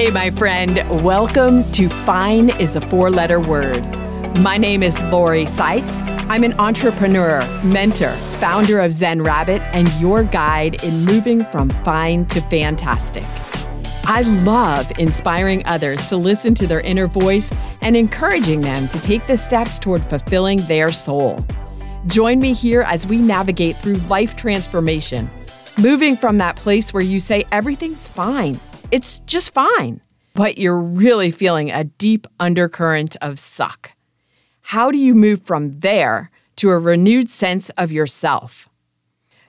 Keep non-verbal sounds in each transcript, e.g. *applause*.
Hey, my friend, welcome to Fine is a Four Letter Word. My name is Lori Saitz. I'm an entrepreneur, mentor, founder of Zen Rabbit, and your guide in moving from fine to fantastic. I love inspiring others to listen to their inner voice and encouraging them to take the steps toward fulfilling their soul. Join me here as we navigate through life transformation, moving from that place where you say everything's fine it's just fine, but you're really feeling a deep undercurrent of suck. How do you move from there to a renewed sense of yourself?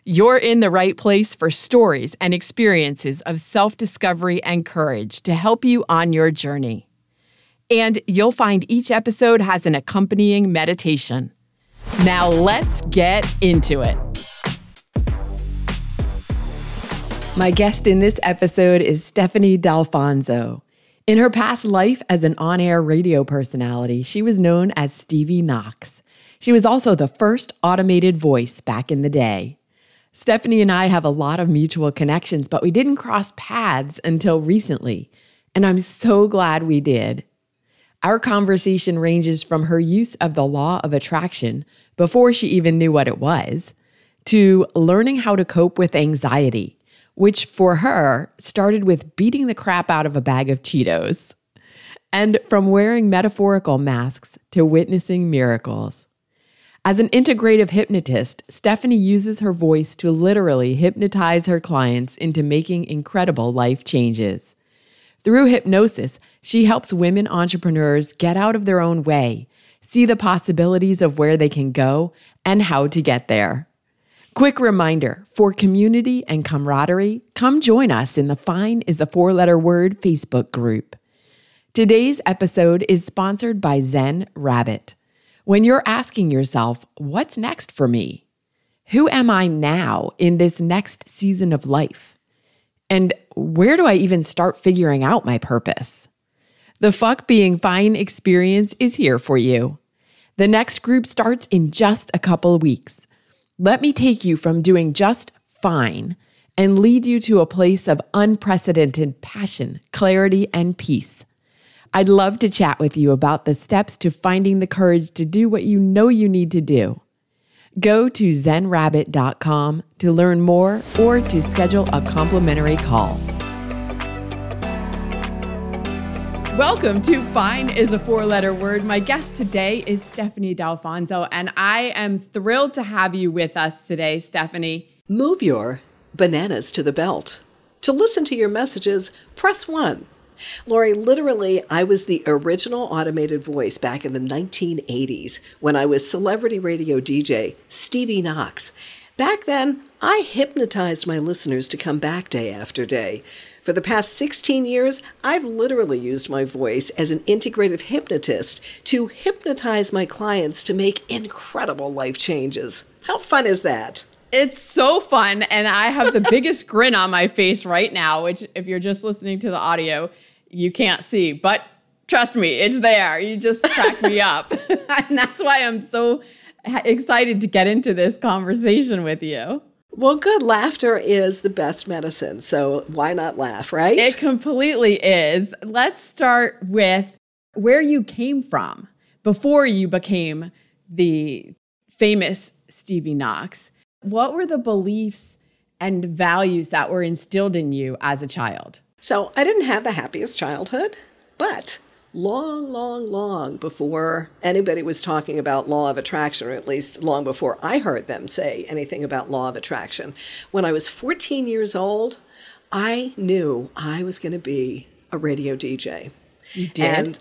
You're in the right place for stories and experiences of self discovery and courage to help you on your journey. And you'll find each episode has an accompanying meditation. Now let's get into it. My guest in this episode is Stephanie D'Alfonso. In her past life as an on air radio personality, she was known as Stevie Knox. She was also the first automated voice back in the day. Stephanie and I have a lot of mutual connections, but we didn't cross paths until recently, and I'm so glad we did. Our conversation ranges from her use of the law of attraction before she even knew what it was, to learning how to cope with anxiety which for her started with beating the crap out of a bag of Cheetos, and from wearing metaphorical masks to witnessing miracles. As an integrative hypnotist, Stephanie uses her voice to literally hypnotize her clients into making incredible life changes. Through hypnosis, she helps women entrepreneurs get out of their own way, see the possibilities of where they can go, and how to get there. Quick reminder for community and camaraderie, come join us in the Fine is the Four Letter Word Facebook group. Today's episode is sponsored by Zen Rabbit. When you're asking yourself, what's next for me? Who am I now in this next season of life? And where do I even start figuring out my purpose? The Fuck Being Fine experience is here for you. The next group starts in just a couple weeks. Let me take you from doing just fine and lead you to a place of unprecedented passion, clarity, and peace. I'd love to chat with you about the steps to finding the courage to do what you know you need to do. Go to zenrabbit.com to learn more or to schedule a complimentary call. Welcome to Fine is a four letter word. My guest today is Stephanie D'Alfonso, and I am thrilled to have you with us today, Stephanie. Move your bananas to the belt. To listen to your messages, press one. Lori, literally, I was the original automated voice back in the 1980s when I was celebrity radio DJ Stevie Knox. Back then, I hypnotized my listeners to come back day after day. For the past 16 years, I've literally used my voice as an integrative hypnotist to hypnotize my clients to make incredible life changes. How fun is that? It's so fun. And I have the *laughs* biggest grin on my face right now, which, if you're just listening to the audio, you can't see. But trust me, it's there. You just crack me *laughs* up. *laughs* and that's why I'm so excited to get into this conversation with you. Well, good. Laughter is the best medicine. So why not laugh, right? It completely is. Let's start with where you came from before you became the famous Stevie Knox. What were the beliefs and values that were instilled in you as a child? So I didn't have the happiest childhood, but long, long, long before anybody was talking about law of attraction, or at least long before I heard them say anything about law of attraction. When I was 14 years old, I knew I was going to be a radio DJ. You did? And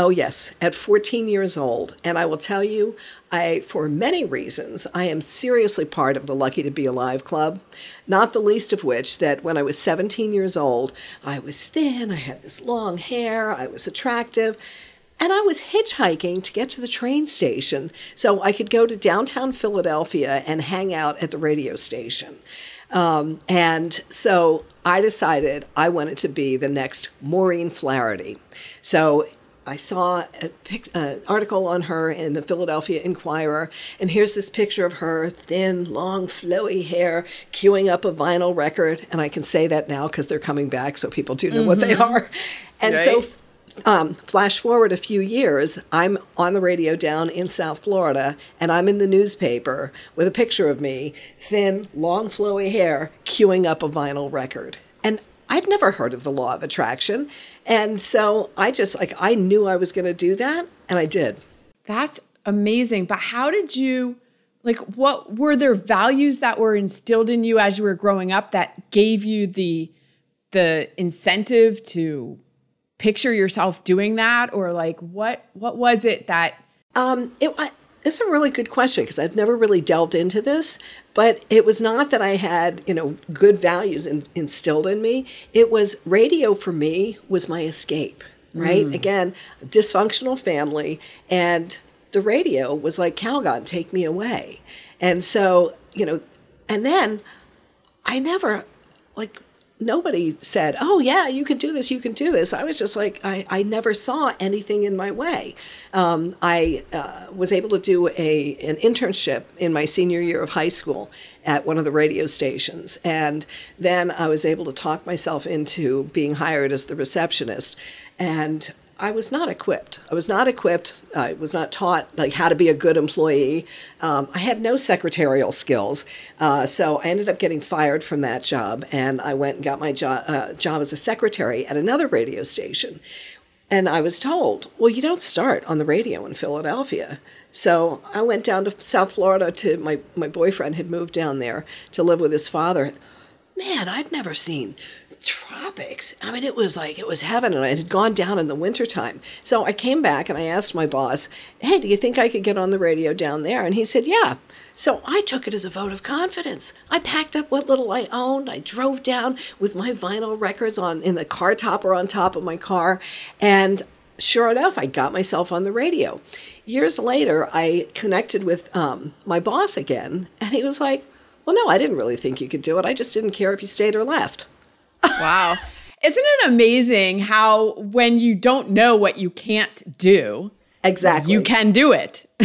Oh, yes, at 14 years old. And I will tell you, I, for many reasons, I am seriously part of the Lucky to Be Alive Club. Not the least of which that when I was 17 years old, I was thin, I had this long hair, I was attractive. And I was hitchhiking to get to the train station so I could go to downtown Philadelphia and hang out at the radio station. Um, and so I decided I wanted to be the next Maureen Flaherty. So I saw an article on her in the Philadelphia Inquirer, and here's this picture of her thin, long, flowy hair queuing up a vinyl record. And I can say that now because they're coming back, so people do know mm-hmm. what they mm-hmm. are. And right. so, um, flash forward a few years, I'm on the radio down in South Florida, and I'm in the newspaper with a picture of me, thin, long, flowy hair, queuing up a vinyl record. And I'd never heard of the law of attraction. And so I just like, I knew I was going to do that and I did. That's amazing. But how did you, like, what were there values that were instilled in you as you were growing up that gave you the, the incentive to picture yourself doing that? Or like, what, what was it that, um, it, it's a really good question because I've never really delved into this, but it was not that I had, you know, good values in, instilled in me. It was radio for me was my escape, right? Mm. Again, dysfunctional family and the radio was like Calgon, take me away. And so, you know, and then I never like nobody said, "Oh yeah, you can do this. You can do this." I was just like, I, I never saw anything in my way. Um, I uh, was able to do a an internship in my senior year of high school at one of the radio stations, and then I was able to talk myself into being hired as the receptionist. And I was not equipped. I was not equipped. I was not taught like how to be a good employee. Um, I had no secretarial skills, uh, so I ended up getting fired from that job, and I went and got my job uh, job as a secretary at another radio station. And I was told, well, you don't start on the radio in Philadelphia. So I went down to South Florida to my, my boyfriend had moved down there to live with his father. Man, I'd never seen tropics. I mean, it was like it was heaven, and I had gone down in the wintertime. So I came back and I asked my boss, Hey, do you think I could get on the radio down there? And he said, Yeah. So I took it as a vote of confidence. I packed up what little I owned. I drove down with my vinyl records on in the car topper on top of my car. And sure enough, I got myself on the radio. Years later, I connected with um, my boss again, and he was like, Well, no, I didn't really think you could do it. I just didn't care if you stayed or left. Wow. Isn't it amazing how when you don't know what you can't do, exactly, you can do it. *laughs*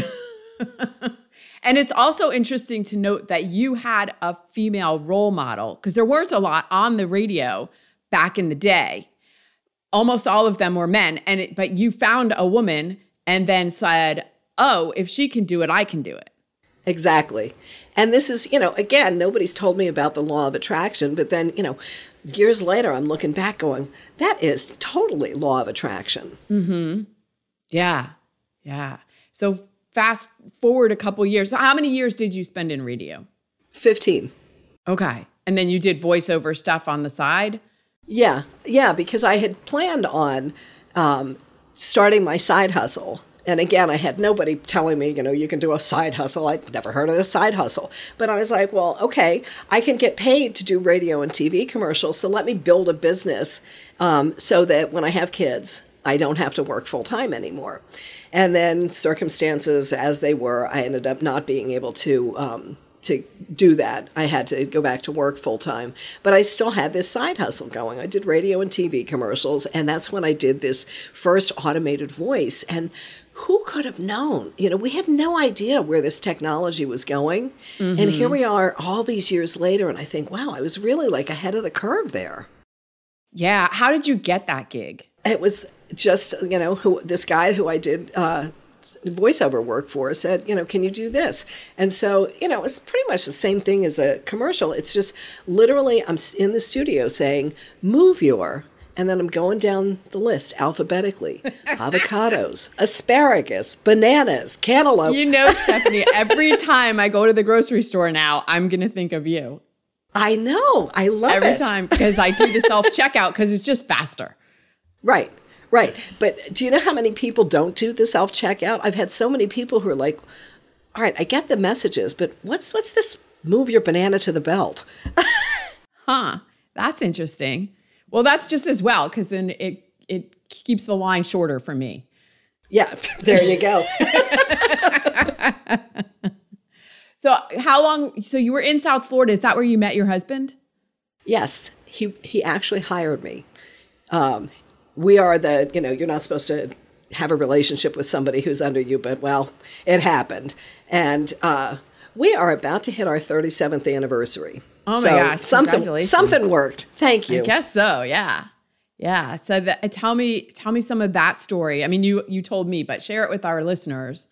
and it's also interesting to note that you had a female role model because there weren't a lot on the radio back in the day. Almost all of them were men, and it, but you found a woman and then said, "Oh, if she can do it, I can do it." Exactly. And this is, you know, again, nobody's told me about the law of attraction, but then, you know, years later, I'm looking back going, that is totally law of attraction. Mm-hmm. Yeah. Yeah. So fast forward a couple years. So how many years did you spend in radio? 15. Okay. And then you did voiceover stuff on the side? Yeah. Yeah. Because I had planned on um, starting my side hustle and again, I had nobody telling me, you know, you can do a side hustle. I'd never heard of a side hustle. But I was like, well, okay, I can get paid to do radio and TV commercials. So let me build a business um, so that when I have kids, I don't have to work full time anymore. And then circumstances as they were, I ended up not being able to um, to do that. I had to go back to work full time, but I still had this side hustle going. I did radio and TV commercials, and that's when I did this first automated voice. And who could have known? You know, we had no idea where this technology was going. Mm-hmm. And here we are all these years later, and I think, wow, I was really like ahead of the curve there. Yeah. How did you get that gig? It was just, you know, who this guy who I did uh, voiceover work for said, you know, can you do this? And so, you know, it's pretty much the same thing as a commercial. It's just literally I'm in the studio saying, move your, and then I'm going down the list alphabetically *laughs* avocados, asparagus, bananas, cantaloupe. You know, Stephanie, every *laughs* time I go to the grocery store now, I'm going to think of you. I know. I love every it. Every time because I do the *laughs* self checkout because it's just faster. Right. Right. But do you know how many people don't do the self checkout? I've had so many people who are like, all right, I get the messages, but what's what's this move your banana to the belt? huh. That's interesting. Well, that's just as well because then it it keeps the line shorter for me. Yeah, *laughs* there you go. *laughs* so, how long? So, you were in South Florida. Is that where you met your husband? Yes, he he actually hired me. Um, we are the you know you're not supposed to have a relationship with somebody who's under you, but well, it happened. And uh, we are about to hit our 37th anniversary. Oh my gosh! Something something worked. Thank you. I guess so. Yeah, yeah. So that, uh, tell me tell me some of that story. I mean, you you told me, but share it with our listeners.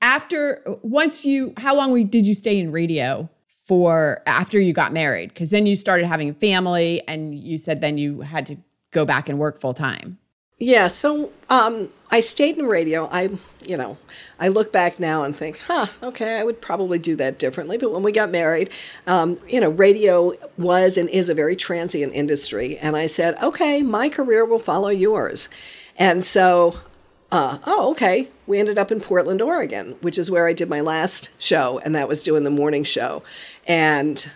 After once you, how long did you stay in radio for after you got married? Because then you started having a family, and you said then you had to go back and work full time. Yeah, so um, I stayed in radio. I, you know, I look back now and think, huh, okay, I would probably do that differently. But when we got married, um, you know, radio was and is a very transient industry. And I said, okay, my career will follow yours. And so, uh, oh, okay, we ended up in Portland, Oregon, which is where I did my last show, and that was doing the morning show. And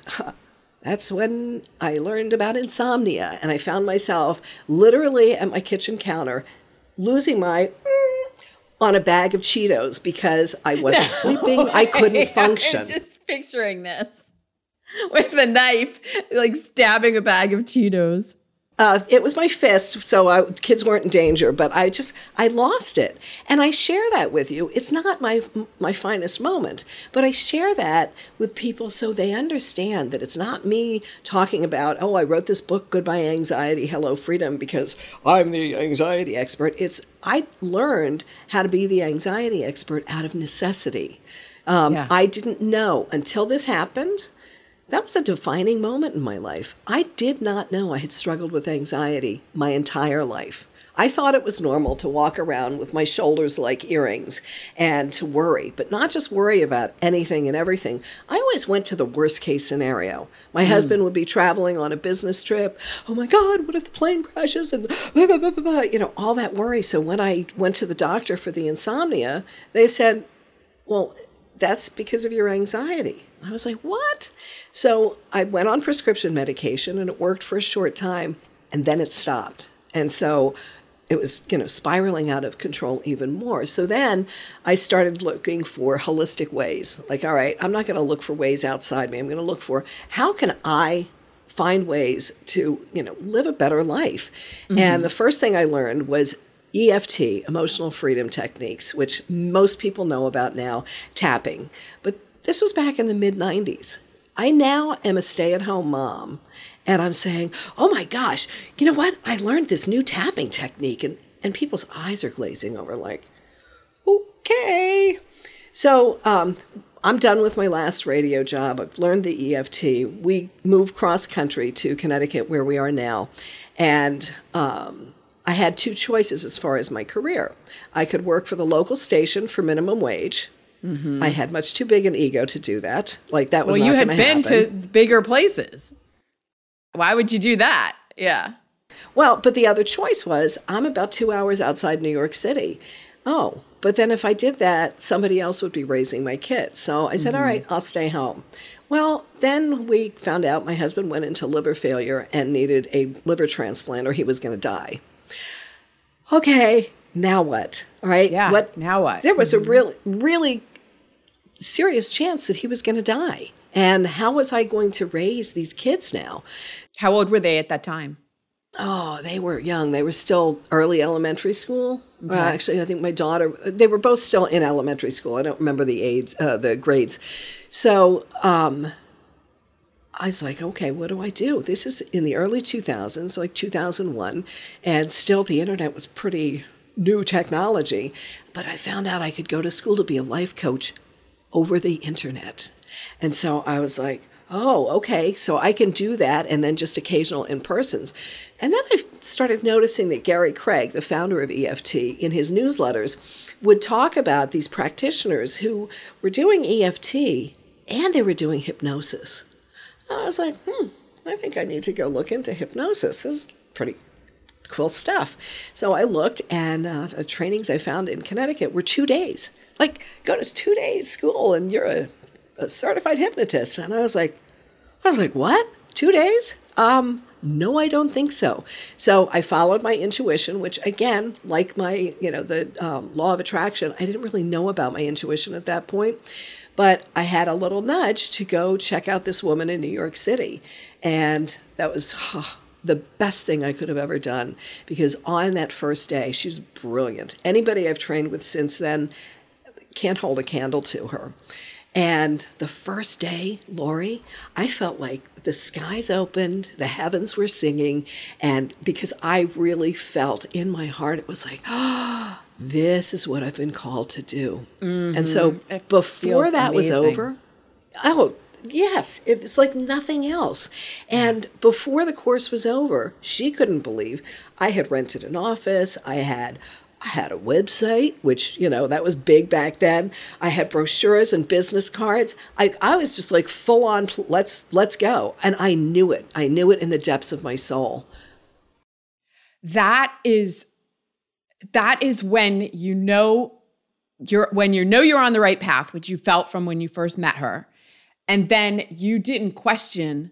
that's when I learned about insomnia. And I found myself literally at my kitchen counter losing my mm, on a bag of Cheetos because I *laughs* wasn't no sleeping. I couldn't *laughs* function. I'm just picturing this with a knife, like stabbing a bag of Cheetos. Uh, it was my fist, so I, kids weren't in danger. But I just I lost it, and I share that with you. It's not my my finest moment, but I share that with people so they understand that it's not me talking about oh I wrote this book Goodbye Anxiety, Hello Freedom because I'm the anxiety expert. It's I learned how to be the anxiety expert out of necessity. Um, yeah. I didn't know until this happened that was a defining moment in my life. I did not know I had struggled with anxiety my entire life. I thought it was normal to walk around with my shoulders like earrings and to worry, but not just worry about anything and everything. I always went to the worst case scenario. My mm. husband would be traveling on a business trip. Oh my God, what if the plane crashes? And blah, blah, blah, you know, all that worry. So when I went to the doctor for the insomnia, they said, well, that's because of your anxiety. I was like, what? So I went on prescription medication and it worked for a short time and then it stopped. And so it was, you know, spiraling out of control even more. So then I started looking for holistic ways. Like, all right, I'm not going to look for ways outside me. I'm going to look for how can I find ways to, you know, live a better life. Mm-hmm. And the first thing I learned was EFT, emotional freedom techniques, which most people know about now, tapping. But this was back in the mid 90s. I now am a stay at home mom, and I'm saying, oh my gosh, you know what? I learned this new tapping technique, and, and people's eyes are glazing over like, okay. So um, I'm done with my last radio job. I've learned the EFT. We moved cross country to Connecticut, where we are now. And um, I had two choices as far as my career. I could work for the local station for minimum wage. Mm-hmm. I had much too big an ego to do that. Like that was well, you had been happen. to bigger places. Why would you do that? Yeah. Well, but the other choice was I'm about two hours outside New York City. Oh, but then if I did that, somebody else would be raising my kids. So I said, mm-hmm. All right, I'll stay home. Well, then we found out my husband went into liver failure and needed a liver transplant or he was going to die okay, now what? All right. Yeah. What now? What? There was mm-hmm. a real, really serious chance that he was going to die. And how was I going to raise these kids now? How old were they at that time? Oh, they were young. They were still early elementary school. Okay. Uh, actually, I think my daughter. They were both still in elementary school. I don't remember the aids, uh, the grades. So um, I was like, okay, what do I do? This is in the early 2000s, like 2001, and still the internet was pretty new technology. But I found out I could go to school to be a life coach over the internet. And so I was like, oh, okay, so I can do that and then just occasional in persons. And then I started noticing that Gary Craig, the founder of EFT, in his newsletters would talk about these practitioners who were doing EFT and they were doing hypnosis. I was like, hmm, I think I need to go look into hypnosis. This is pretty cool stuff. So I looked, and uh, the trainings I found in Connecticut were two days. Like, go to two days school, and you're a, a certified hypnotist. And I was like, I was like, what? Two days? Um, no, I don't think so. So I followed my intuition, which again, like my, you know, the um, law of attraction, I didn't really know about my intuition at that point. But I had a little nudge to go check out this woman in New York City. And that was, the best thing I could have ever done because on that first day, she's brilliant. Anybody I've trained with since then can't hold a candle to her. And the first day, Lori, I felt like the skies opened, the heavens were singing, and because I really felt in my heart, it was like, oh, *gasps* this is what I've been called to do. Mm-hmm. And so it before that amazing. was over, oh, yes, it's like nothing else. And before the course was over, she couldn't believe I had rented an office, I had I had a website, which, you know, that was big back then. I had brochures and business cards. I, I was just like full on, let's, let's go. And I knew it. I knew it in the depths of my soul. That is, that is when you know you're, when you know you're on the right path, which you felt from when you first met her. And then you didn't question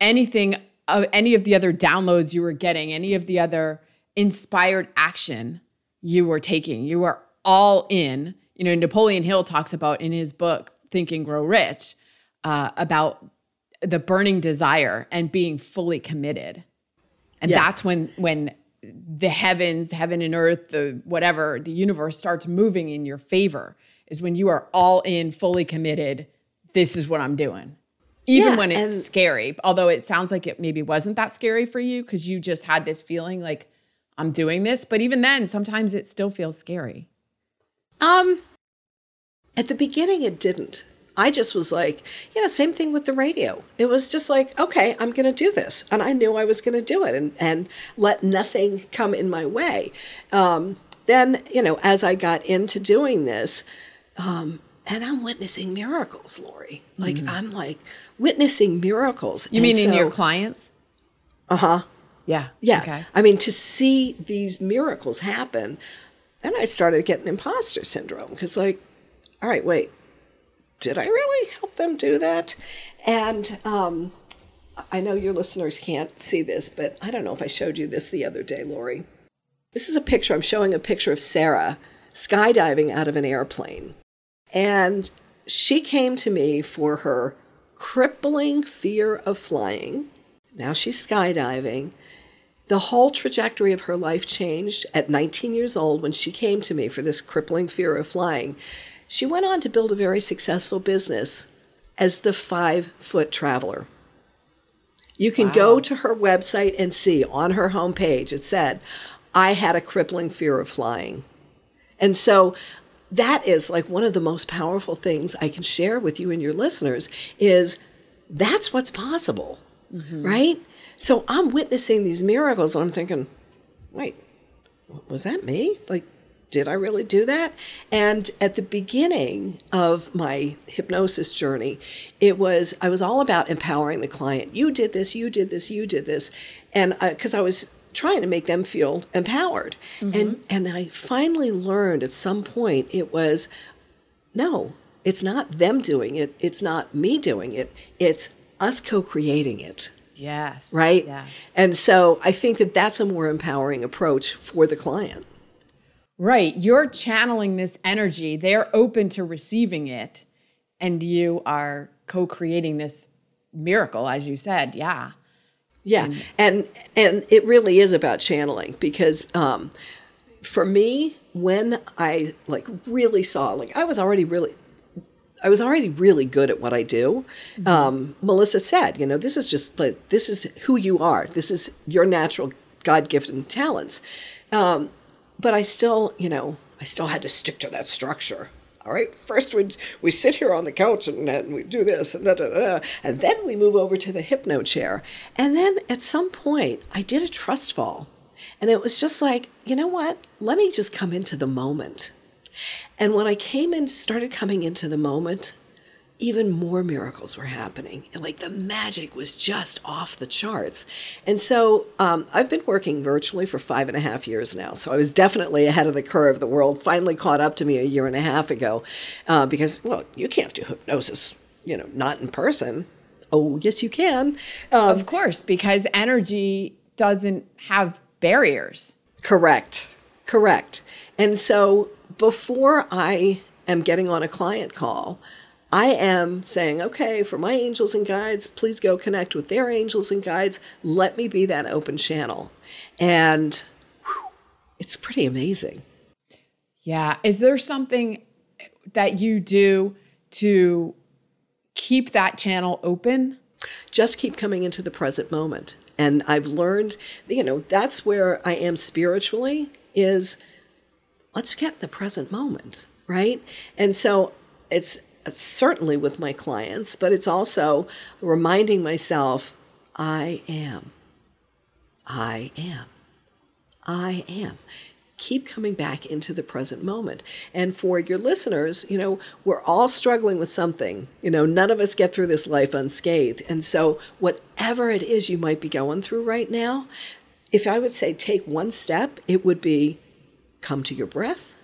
anything of any of the other downloads you were getting, any of the other inspired action you were taking. You were all in. You know, Napoleon Hill talks about in his book, Think and Grow Rich, uh, about the burning desire and being fully committed. And yeah. that's when when the heavens, heaven and earth, the whatever, the universe starts moving in your favor is when you are all in, fully committed. This is what I'm doing. Even yeah, when it's scary, although it sounds like it maybe wasn't that scary for you because you just had this feeling like I'm doing this. But even then, sometimes it still feels scary. Um, at the beginning, it didn't. I just was like, you know, same thing with the radio. It was just like, okay, I'm going to do this. And I knew I was going to do it and, and let nothing come in my way. Um, then, you know, as I got into doing this, um, and I'm witnessing miracles, Lori. Like, mm-hmm. I'm like witnessing miracles. You and mean so, in your clients? Uh huh. Yeah. Yeah. Okay. I mean, to see these miracles happen, then I started getting imposter syndrome because, like, all right, wait, did I really help them do that? And um, I know your listeners can't see this, but I don't know if I showed you this the other day, Lori. This is a picture. I'm showing a picture of Sarah skydiving out of an airplane. And she came to me for her crippling fear of flying. Now she's skydiving. The whole trajectory of her life changed at 19 years old when she came to me for this crippling fear of flying. She went on to build a very successful business as the five foot traveler. You can wow. go to her website and see on her homepage, it said, I had a crippling fear of flying. And so that is like one of the most powerful things I can share with you and your listeners is that's what's possible, mm-hmm. right? So I'm witnessing these miracles and I'm thinking, wait, was that me? Like, did I really do that? And at the beginning of my hypnosis journey, it was, I was all about empowering the client. You did this, you did this, you did this. And because I, I was trying to make them feel empowered. Mm-hmm. And, and I finally learned at some point it was, no, it's not them doing it. It's not me doing it. It's us co creating it. Yes. Right? Yes. And so I think that that's a more empowering approach for the client. Right. You're channeling this energy, they're open to receiving it, and you are co creating this miracle, as you said. Yeah. Yeah. And, and, and it really is about channeling because um, for me, when I like really saw, like I was already really I was already really good at what I do. Mm-hmm. Um, Melissa said, you know, this is just like, this is who you are. This is your natural God given talents. Um, but I still, you know, I still had to stick to that structure. All right, first we we sit here on the couch and, and we do this and da, da, da, and then we move over to the hypno chair. And then at some point, I did a trust fall, and it was just like, you know what? Let me just come into the moment. And when I came and started coming into the moment, even more miracles were happening. Like the magic was just off the charts. And so um, I've been working virtually for five and a half years now. So I was definitely ahead of the curve. The world finally caught up to me a year and a half ago uh, because, well, you can't do hypnosis, you know, not in person. Oh, yes, you can. Um, of course, because energy doesn't have barriers. Correct. Correct. And so before I am getting on a client call, I am saying, okay, for my angels and guides, please go connect with their angels and guides. Let me be that open channel. And whew, it's pretty amazing. Yeah. Is there something that you do to keep that channel open? Just keep coming into the present moment. And I've learned, you know, that's where I am spiritually is let's get the present moment, right? And so it's certainly with my clients, but it's also reminding myself I am. I am. I am keep coming back into the present moment. And for your listeners, you know, we're all struggling with something. You know, none of us get through this life unscathed. And so, whatever it is you might be going through right now, if I would say take one step, it would be come to your breath,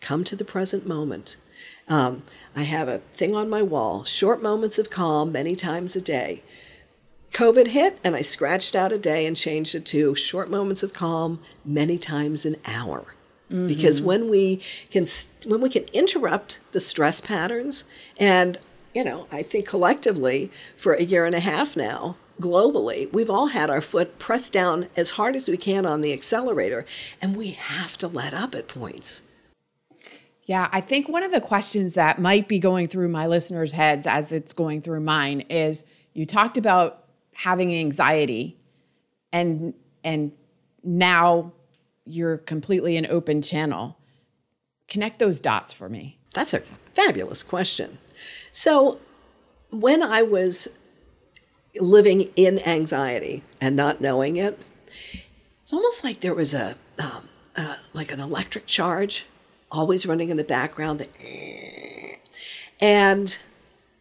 come to the present moment. Um, I have a thing on my wall short moments of calm many times a day. COVID hit, and I scratched out a day and changed it to short moments of calm many times an hour. Mm-hmm. Because when we can when we can interrupt the stress patterns, and you know, I think collectively for a year and a half now, globally, we've all had our foot pressed down as hard as we can on the accelerator, and we have to let up at points. Yeah, I think one of the questions that might be going through my listeners' heads as it's going through mine is you talked about having anxiety and and now you're completely an open channel. Connect those dots for me. That's a fabulous question. So when i was living in anxiety and not knowing it it's almost like there was a um, uh, like an electric charge always running in the background that, and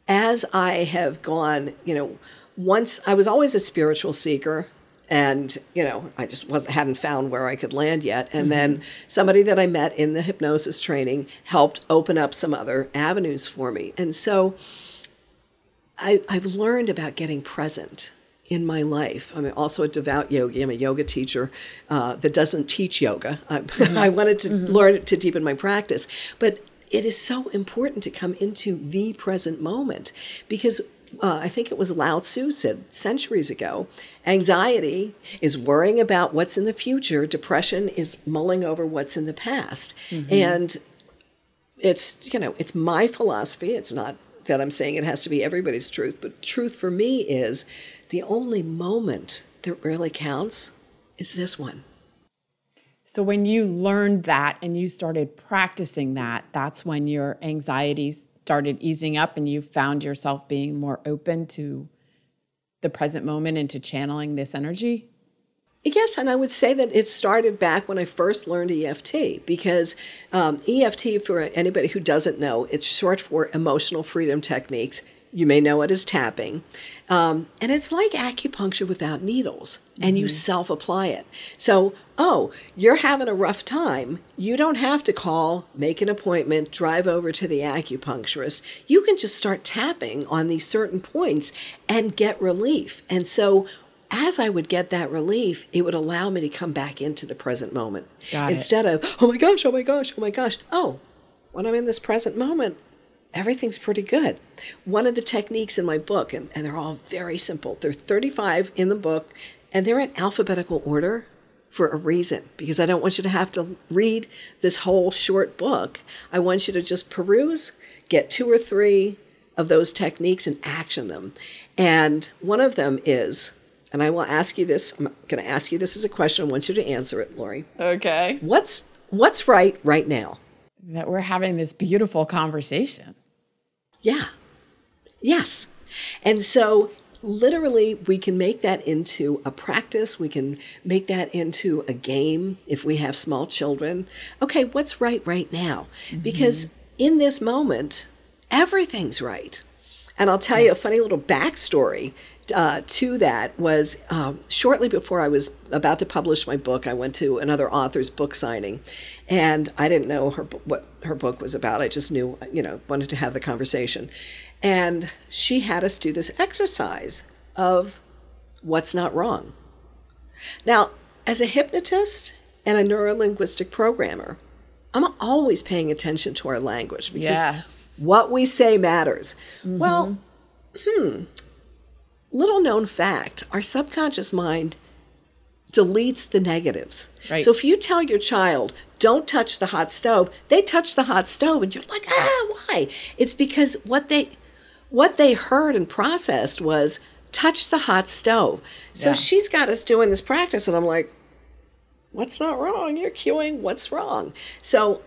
as i have gone you know once I was always a spiritual seeker and you know i just wasn't hadn't found where i could land yet and mm-hmm. then somebody that i met in the hypnosis training helped open up some other avenues for me and so I, i've learned about getting present in my life i'm also a devout yogi i'm a yoga teacher uh, that doesn't teach yoga i, *laughs* mm-hmm. I wanted to mm-hmm. learn it to deepen my practice but it is so important to come into the present moment because uh, I think it was Lao Tzu said centuries ago anxiety is worrying about what's in the future, depression is mulling over what's in the past. Mm-hmm. And it's, you know, it's my philosophy. It's not that I'm saying it has to be everybody's truth, but truth for me is the only moment that really counts is this one. So when you learned that and you started practicing that, that's when your anxieties started easing up and you found yourself being more open to the present moment and to channeling this energy? Yes, and I would say that it started back when I first learned EFT because um, EFT, for anybody who doesn't know, it's short for Emotional Freedom Techniques. You may know it as tapping. Um, and it's like acupuncture without needles, and mm-hmm. you self apply it. So, oh, you're having a rough time. You don't have to call, make an appointment, drive over to the acupuncturist. You can just start tapping on these certain points and get relief. And so, as I would get that relief, it would allow me to come back into the present moment. Got Instead it. of, oh my gosh, oh my gosh, oh my gosh. Oh, when I'm in this present moment, everything's pretty good. One of the techniques in my book, and, and they're all very simple, there are 35 in the book, and they're in alphabetical order for a reason because I don't want you to have to read this whole short book. I want you to just peruse, get two or three of those techniques and action them. And one of them is, and I will ask you this, I'm going to ask you this as a question. I want you to answer it, Lori. Okay. What's what's right right now? That we're having this beautiful conversation. Yeah. Yes. And so literally we can make that into a practice we can make that into a game if we have small children okay what's right right now mm-hmm. because in this moment everything's right and i'll tell you a funny little backstory uh, to that was um, shortly before I was about to publish my book, I went to another author's book signing, and I didn't know her what her book was about. I just knew, you know, wanted to have the conversation, and she had us do this exercise of what's not wrong. Now, as a hypnotist and a neurolinguistic programmer, I'm always paying attention to our language because yes. What we say matters. Mm-hmm. Well, hmm. Little known fact our subconscious mind deletes the negatives. Right. So if you tell your child, don't touch the hot stove, they touch the hot stove and you're like, ah, why? It's because what they what they heard and processed was touch the hot stove. So yeah. she's got us doing this practice and I'm like, what's not wrong? You're cueing what's wrong. So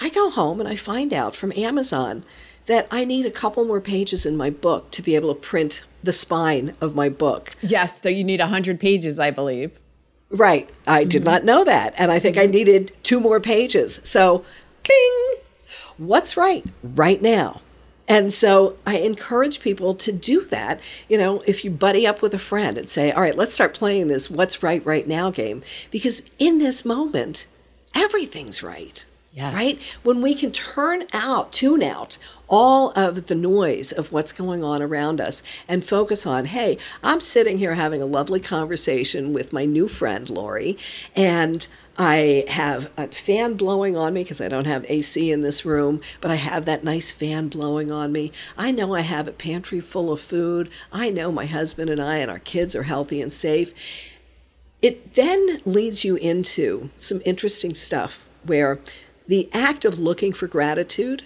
I go home and I find out from Amazon that I need a couple more pages in my book to be able to print the spine of my book. Yes, so you need 100 pages, I believe. Right. I did mm-hmm. not know that. And I think mm-hmm. I needed two more pages. So, bing, what's right right now? And so I encourage people to do that. You know, if you buddy up with a friend and say, all right, let's start playing this what's right right now game, because in this moment, everything's right. Yes. Right? When we can turn out, tune out all of the noise of what's going on around us and focus on, hey, I'm sitting here having a lovely conversation with my new friend, Lori, and I have a fan blowing on me because I don't have AC in this room, but I have that nice fan blowing on me. I know I have a pantry full of food. I know my husband and I and our kids are healthy and safe. It then leads you into some interesting stuff where the act of looking for gratitude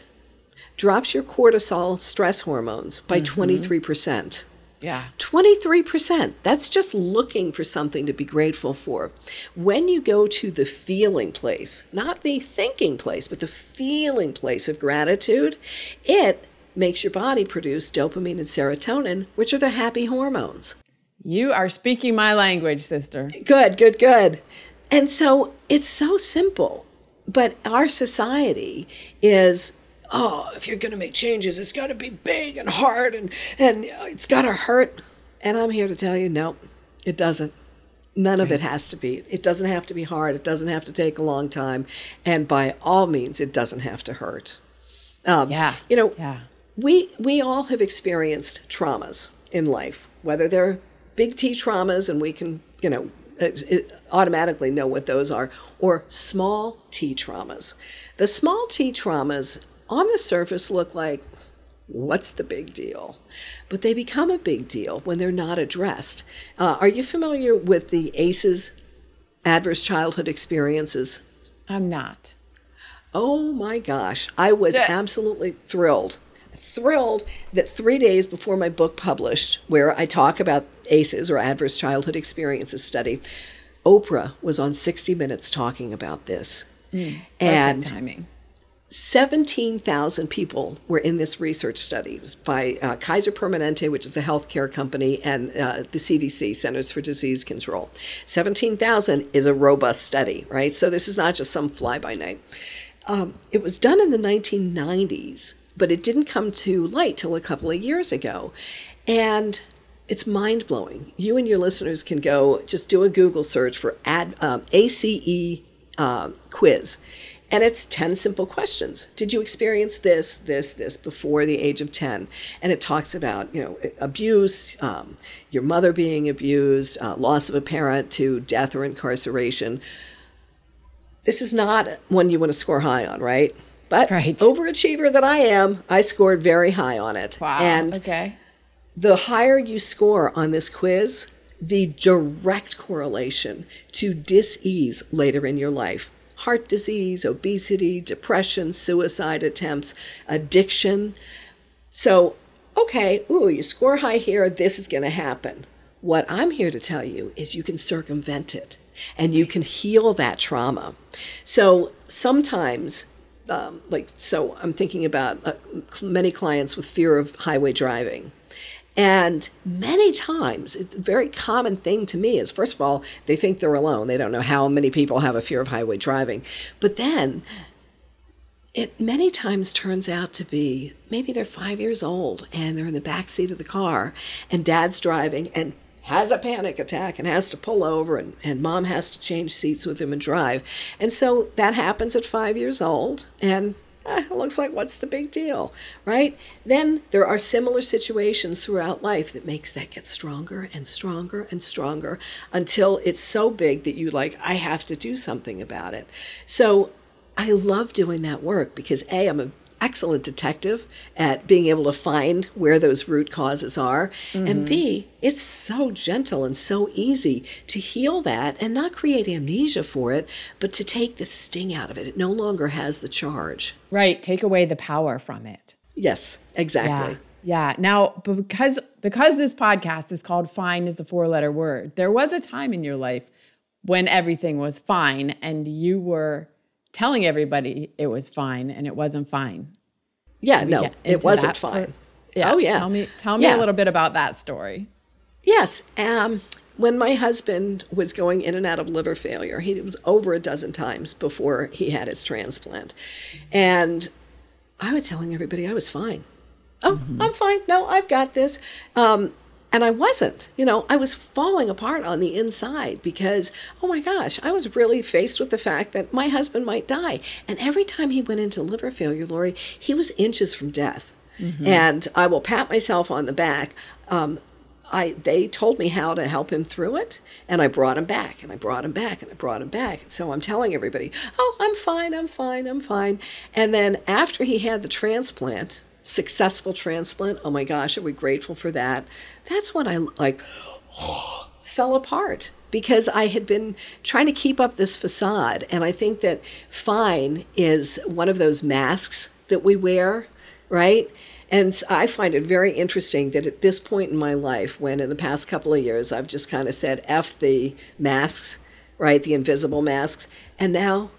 drops your cortisol stress hormones by mm-hmm. 23%. Yeah. 23%. That's just looking for something to be grateful for. When you go to the feeling place, not the thinking place, but the feeling place of gratitude, it makes your body produce dopamine and serotonin, which are the happy hormones. You are speaking my language, sister. Good, good, good. And so it's so simple. But our society is oh, if you're going to make changes, it's got to be big and hard and, and it's got to hurt. And I'm here to tell you, no, it doesn't. None of it has to be. It doesn't have to be hard. It doesn't have to take a long time. And by all means, it doesn't have to hurt. Um, yeah. You know, yeah. we, we all have experienced traumas in life, whether they're big T traumas and we can, you know, automatically know what those are, or small t traumas. The small t traumas on the surface look like, what's the big deal? But they become a big deal when they're not addressed. Uh, are you familiar with the ACEs, adverse childhood experiences? I'm not. Oh my gosh. I was absolutely thrilled thrilled that three days before my book published, where I talk about ACEs or Adverse Childhood Experiences study, Oprah was on 60 Minutes talking about this. Mm, and timing. 17,000 people were in this research study. It was by uh, Kaiser Permanente, which is a healthcare company, and uh, the CDC, Centers for Disease Control. 17,000 is a robust study, right? So this is not just some fly by night. Um, it was done in the 1990s but it didn't come to light till a couple of years ago. And it's mind blowing. You and your listeners can go just do a Google search for ad, um, ACE uh, quiz. And it's 10 simple questions. Did you experience this, this, this before the age of 10? And it talks about, you know, abuse, um, your mother being abused, uh, loss of a parent to death or incarceration. This is not one you want to score high on, right? But right. overachiever that I am, I scored very high on it. Wow. And okay. The higher you score on this quiz, the direct correlation to dis-ease later in your life. Heart disease, obesity, depression, suicide attempts, addiction. So, okay, ooh, you score high here, this is going to happen. What I'm here to tell you is you can circumvent it and you can heal that trauma. So sometimes um, like so i'm thinking about uh, many clients with fear of highway driving and many times it's a very common thing to me is first of all they think they're alone they don't know how many people have a fear of highway driving but then it many times turns out to be maybe they're five years old and they're in the back seat of the car and dad's driving and has a panic attack and has to pull over, and, and mom has to change seats with him and drive. And so that happens at five years old, and eh, it looks like what's the big deal, right? Then there are similar situations throughout life that makes that get stronger and stronger and stronger until it's so big that you like, I have to do something about it. So I love doing that work because A, I'm a excellent detective at being able to find where those root causes are. Mm-hmm. And B, it's so gentle and so easy to heal that and not create amnesia for it, but to take the sting out of it. It no longer has the charge. Right. Take away the power from it. Yes, exactly. Yeah. yeah. Now, because because this podcast is called Fine is a four letter word, there was a time in your life when everything was fine and you were telling everybody it was fine and it wasn't fine. Yeah, no, it wasn't fine. For, yeah. Oh yeah. Tell me tell me yeah. a little bit about that story. Yes. Um when my husband was going in and out of liver failure, he was over a dozen times before he had his transplant. And I was telling everybody I was fine. Oh, mm-hmm. I'm fine. No, I've got this. Um, and I wasn't, you know, I was falling apart on the inside because, oh my gosh, I was really faced with the fact that my husband might die. And every time he went into liver failure, Lori, he was inches from death. Mm-hmm. And I will pat myself on the back. Um, I, they told me how to help him through it, and I brought him back, and I brought him back, and I brought him back. And so I'm telling everybody, oh, I'm fine, I'm fine, I'm fine. And then after he had the transplant, successful transplant. Oh my gosh, are we grateful for that? That's when I like *gasps* fell apart because I had been trying to keep up this facade. And I think that fine is one of those masks that we wear, right? And I find it very interesting that at this point in my life, when in the past couple of years I've just kind of said F the masks, right? The invisible masks. And now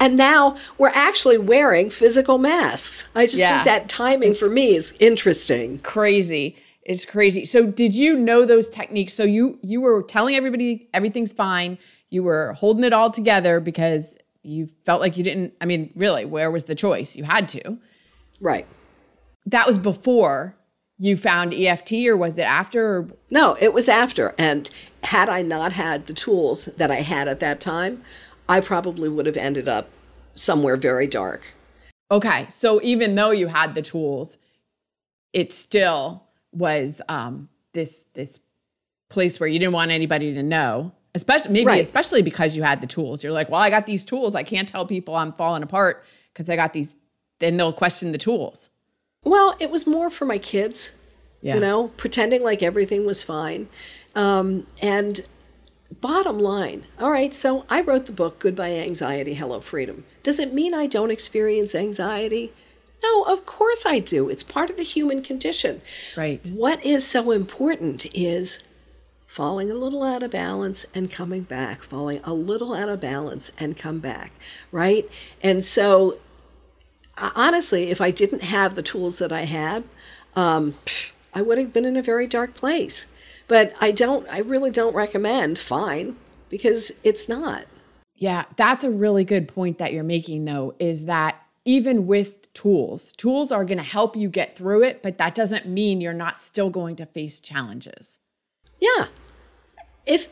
and now we're actually wearing physical masks. I just yeah. think that timing it's for me is interesting. Crazy. It's crazy. So did you know those techniques? So you you were telling everybody everything's fine. You were holding it all together because you felt like you didn't I mean, really, where was the choice? You had to. Right. That was before you found EFT or was it after? No, it was after. And had I not had the tools that I had at that time, I probably would have ended up somewhere very dark. Okay. So even though you had the tools, it still was um, this this place where you didn't want anybody to know. Especially maybe right. especially because you had the tools. You're like, well, I got these tools. I can't tell people I'm falling apart because I got these. Then they'll question the tools. Well, it was more for my kids. Yeah. You know, pretending like everything was fine. Um, and bottom line all right so i wrote the book goodbye anxiety hello freedom. Does it mean i don't experience anxiety? No of course i do. It's part of the human condition. Right. What is so important is falling a little out of balance and coming back falling a little out of balance and come back right? And so honestly if i didn't have the tools that i had um, i would have been in a very dark place but I don't, I really don't recommend fine because it's not. Yeah, that's a really good point that you're making, though, is that even with tools, tools are going to help you get through it, but that doesn't mean you're not still going to face challenges. Yeah. If,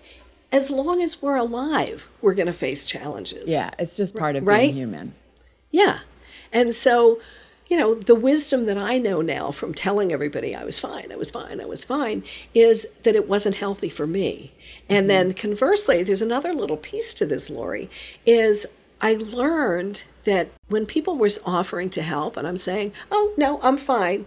as long as we're alive, we're going to face challenges. Yeah, it's just part of right? being human. Yeah. And so, you know, the wisdom that I know now from telling everybody I was fine, I was fine, I was fine, is that it wasn't healthy for me. And mm-hmm. then conversely, there's another little piece to this, Lori, is I learned that when people were offering to help and I'm saying, oh, no, I'm fine,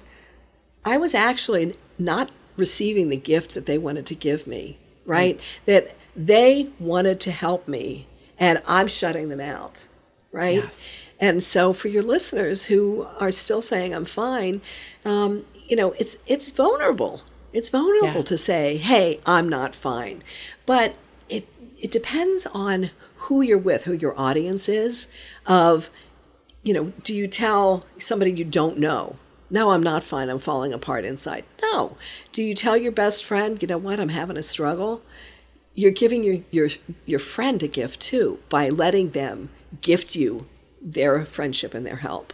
I was actually not receiving the gift that they wanted to give me, right? right. That they wanted to help me and I'm shutting them out, right? Yes. And so, for your listeners who are still saying I'm fine, um, you know, it's it's vulnerable. It's vulnerable yeah. to say, "Hey, I'm not fine," but it it depends on who you're with, who your audience is. Of, you know, do you tell somebody you don't know? No, I'm not fine. I'm falling apart inside. No. Do you tell your best friend, you know what, I'm having a struggle? You're giving your your your friend a gift too by letting them gift you their friendship and their help.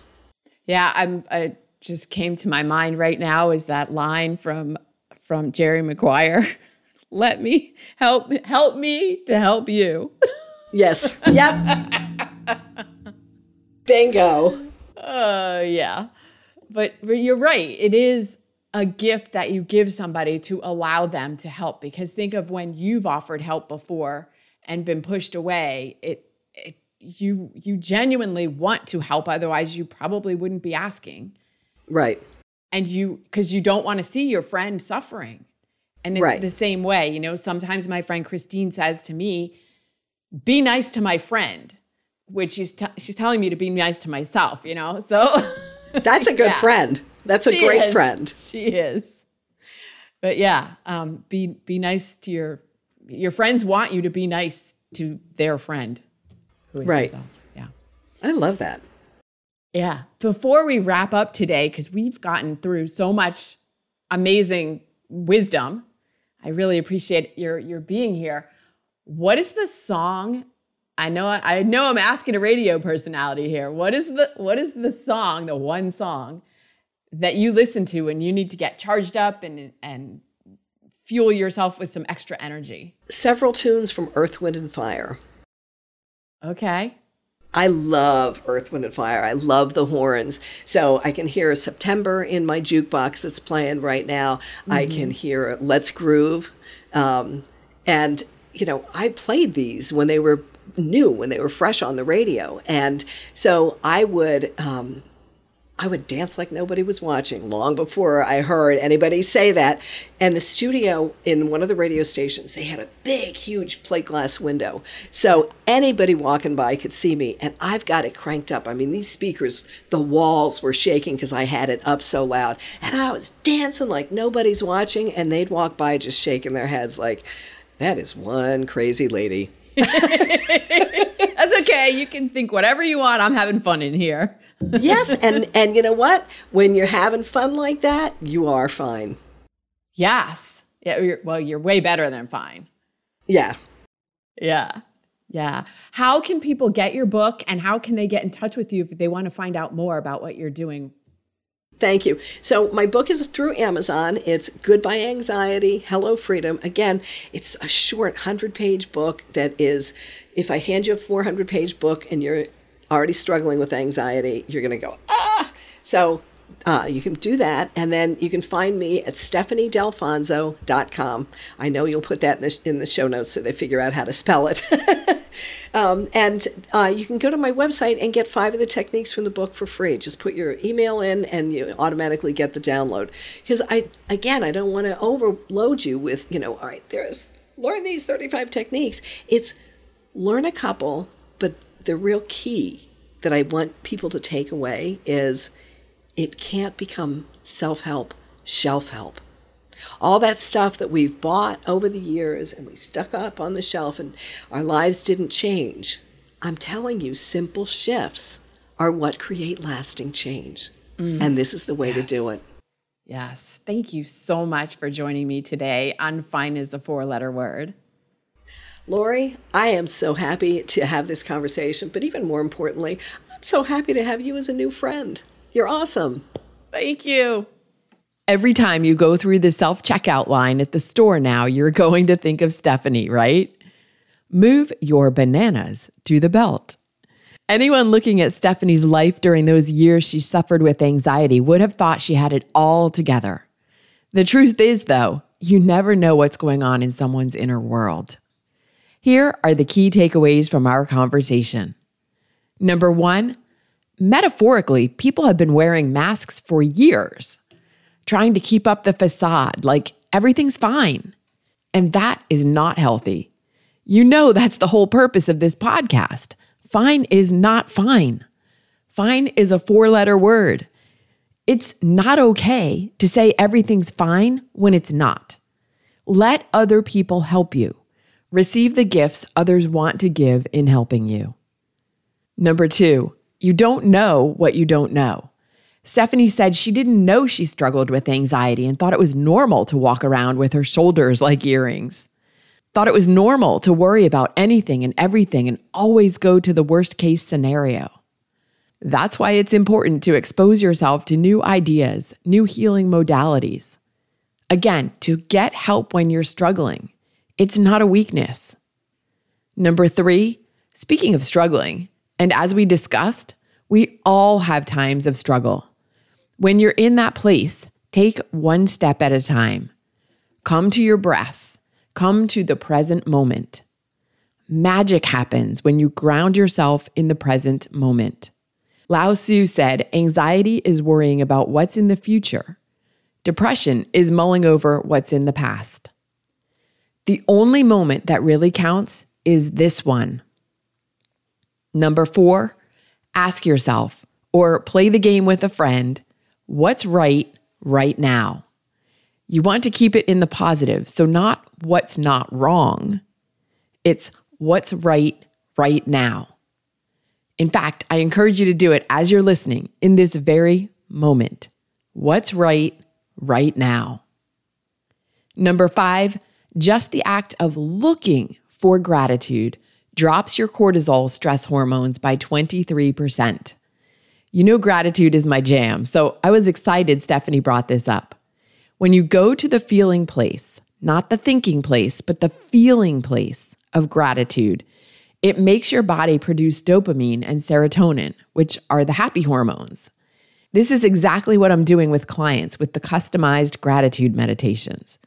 Yeah, I'm. I just came to my mind right now is that line from from Jerry Maguire. *laughs* Let me help help me to help you. *laughs* Yes. Yep. Bingo. Uh yeah. But, but you're right. It is a gift that you give somebody to allow them to help because think of when you've offered help before and been pushed away. It you you genuinely want to help otherwise you probably wouldn't be asking. Right. And you because you don't want to see your friend suffering. And it's Right. the same way you know sometimes my friend christine says to me be nice to my friend which she's t- she's telling me to be nice to myself you know so *laughs* that's a good Yeah. friend. That's a She great is. friend. She is. But yeah um be be nice to your your friends want you to be nice to their friend Right. yourself. yeah i love that Yeah. Before we wrap up today, because we've gotten through so much amazing wisdom, I really appreciate your your being here. What is the song? I know I know I'm asking a radio personality here. What is the what is the song, the one song that you listen to when you need to get charged up and and fuel yourself with some extra energy? several tunes from earth wind and fire Okay. I love Earth, Wind, and Fire. I love the horns. So I can hear September in my jukebox that's playing right now. I can hear Let's Groove. Um, and, you know, I played these when they were new, when they were fresh on the radio. And so I would. Um, I would dance like nobody was watching long before I heard anybody say that. And the studio in one of the radio stations, they had a big, huge plate glass window. So anybody walking by could see me. And I've got it cranked up. I mean, these speakers, the walls were shaking because I had it up so loud. And I was dancing like nobody's watching. And they'd walk by just shaking their heads like, that is one crazy lady. *laughs* That's okay. You can think whatever you want. I'm having fun in here. Yes. And, and you know what? When you're having fun like that, you are fine. Yes. Yeah. You're, well, you're way better than fine. Yeah. Yeah. Yeah. How can people get your book and how can they get in touch with you if they want to find out more about what you're doing? Thank you. So, my book is through Amazon. It's Goodbye Anxiety, Hello Freedom. Again, it's a short 100 page book that is, if I hand you a 400 page book and you're already struggling with anxiety, you're going to go, ah! So, uh, you can do that. And then you can find me at stephaniedalfonso.com. I know you'll put that in the, in the show notes so they figure out how to spell it. *laughs* Um, and uh, you can go to my website and get five of the techniques from the book for free. Just put your email in and you automatically get the download. Because I, again, I don't want to overload you with, you know, all right, there's learn these 35 techniques. It's learn a couple, the real key that I want people to take away is it can't become self help, shelf help all that stuff that we've bought over the years and we stuck up on the shelf and our lives didn't change. I'm telling you, simple shifts are what create lasting change. Mm. And this is the way to do it. Yes. Thank you so much for joining me today on Fine is the four letter word. Lori, I am so happy to have this conversation, but even more importantly, I'm so happy to have you as a new friend. You're awesome. Thank you. Every time you go through the self checkout line at the store now, you're *laughs* going to think of Stephanie, right? Move your bananas to the belt. Anyone looking at Stephanie's life during those years she suffered with anxiety would have thought she had it all together. The truth is, though, you never know what's going on in someone's inner world. Here are the key takeaways from our conversation. Number one, metaphorically, people have been wearing masks for years, trying to keep up the facade like everything's fine. And that is not healthy. You know, that's the whole purpose of this podcast. Fine is not fine. Fine is a four letter word. It's not okay to say everything's fine when it's not. Let other people help you. Receive the gifts others want to give in helping you. Number two, you don't know what you don't know. Stephanie said she didn't know she struggled with anxiety and thought it was normal to walk around with her shoulders like earrings. Thought it was normal to worry about anything and everything and always go to the worst case scenario. That's why it's important to expose yourself to new ideas, new healing modalities. Again, to get help when you're struggling. It's not a weakness. Number three, speaking of struggling, and as we discussed, we all have times of struggle. When you're in that place, take one step at a time. Come to your breath, come to the present moment. Magic happens when you ground yourself in the present moment. Lao Tzu said anxiety is worrying about what's in the future. Depression is mulling over what's in the past. The only moment that really counts is this one. Number four, ask yourself or play the game with a friend what's right right now? You want to keep it in the positive, so not what's not wrong. It's what's right right now. In fact, I encourage you to do it as you're listening in this very moment. What's right right now? Number five, just the act of looking for gratitude drops your cortisol stress hormones by 23%. You know, gratitude is my jam, so I was excited Stephanie brought this up. When you go to the feeling place, not the thinking place, but the feeling place of gratitude, it makes your body produce dopamine and serotonin, which are the happy hormones. This is exactly what I'm doing with clients with the customized gratitude meditations,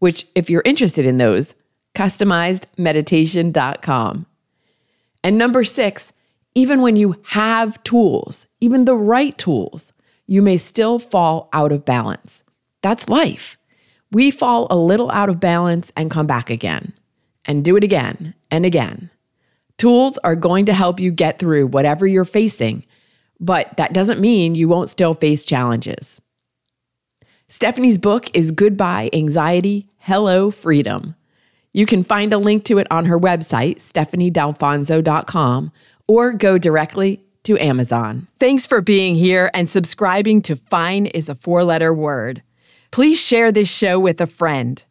which, if you're interested in those, customizedmeditation.com. And number six, even when you have tools, even the right tools, you may still fall out of balance. That's life. We fall a little out of balance and come back again, and do it again and again. Tools are going to help you get through whatever you're facing, but that doesn't mean you won't still face challenges. Stephanie's book is Goodbye Anxiety, Hello Freedom. You can find a link to it on her website, stephaniedalfonso.com, or go directly to Amazon. Thanks for being here and subscribing to Fine is a four letter word. Please share this show with a friend.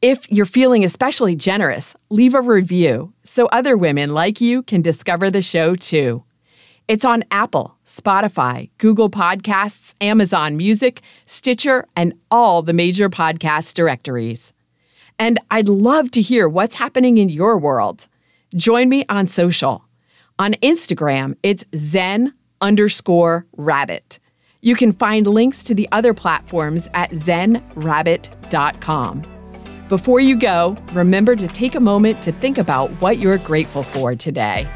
If you're feeling especially generous, leave a review so other women like you can discover the show too. It's on Apple, Spotify, Google Podcasts, Amazon Music, Stitcher, and all the major podcast directories. And I'd love to hear what's happening in your world. Join me on social. On Instagram, it's zen underscore rabbit. You can find links to the other platforms at zenrabbit.com. Before you go, remember to take a moment to think about what you're grateful for today.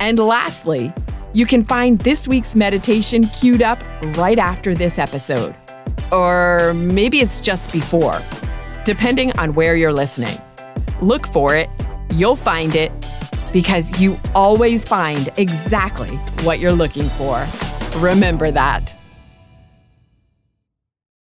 And lastly, you can find this week's meditation queued up right after this episode. Or maybe it's just before, depending on where you're listening. Look for it, you'll find it, because you always find exactly what you're looking for. Remember that.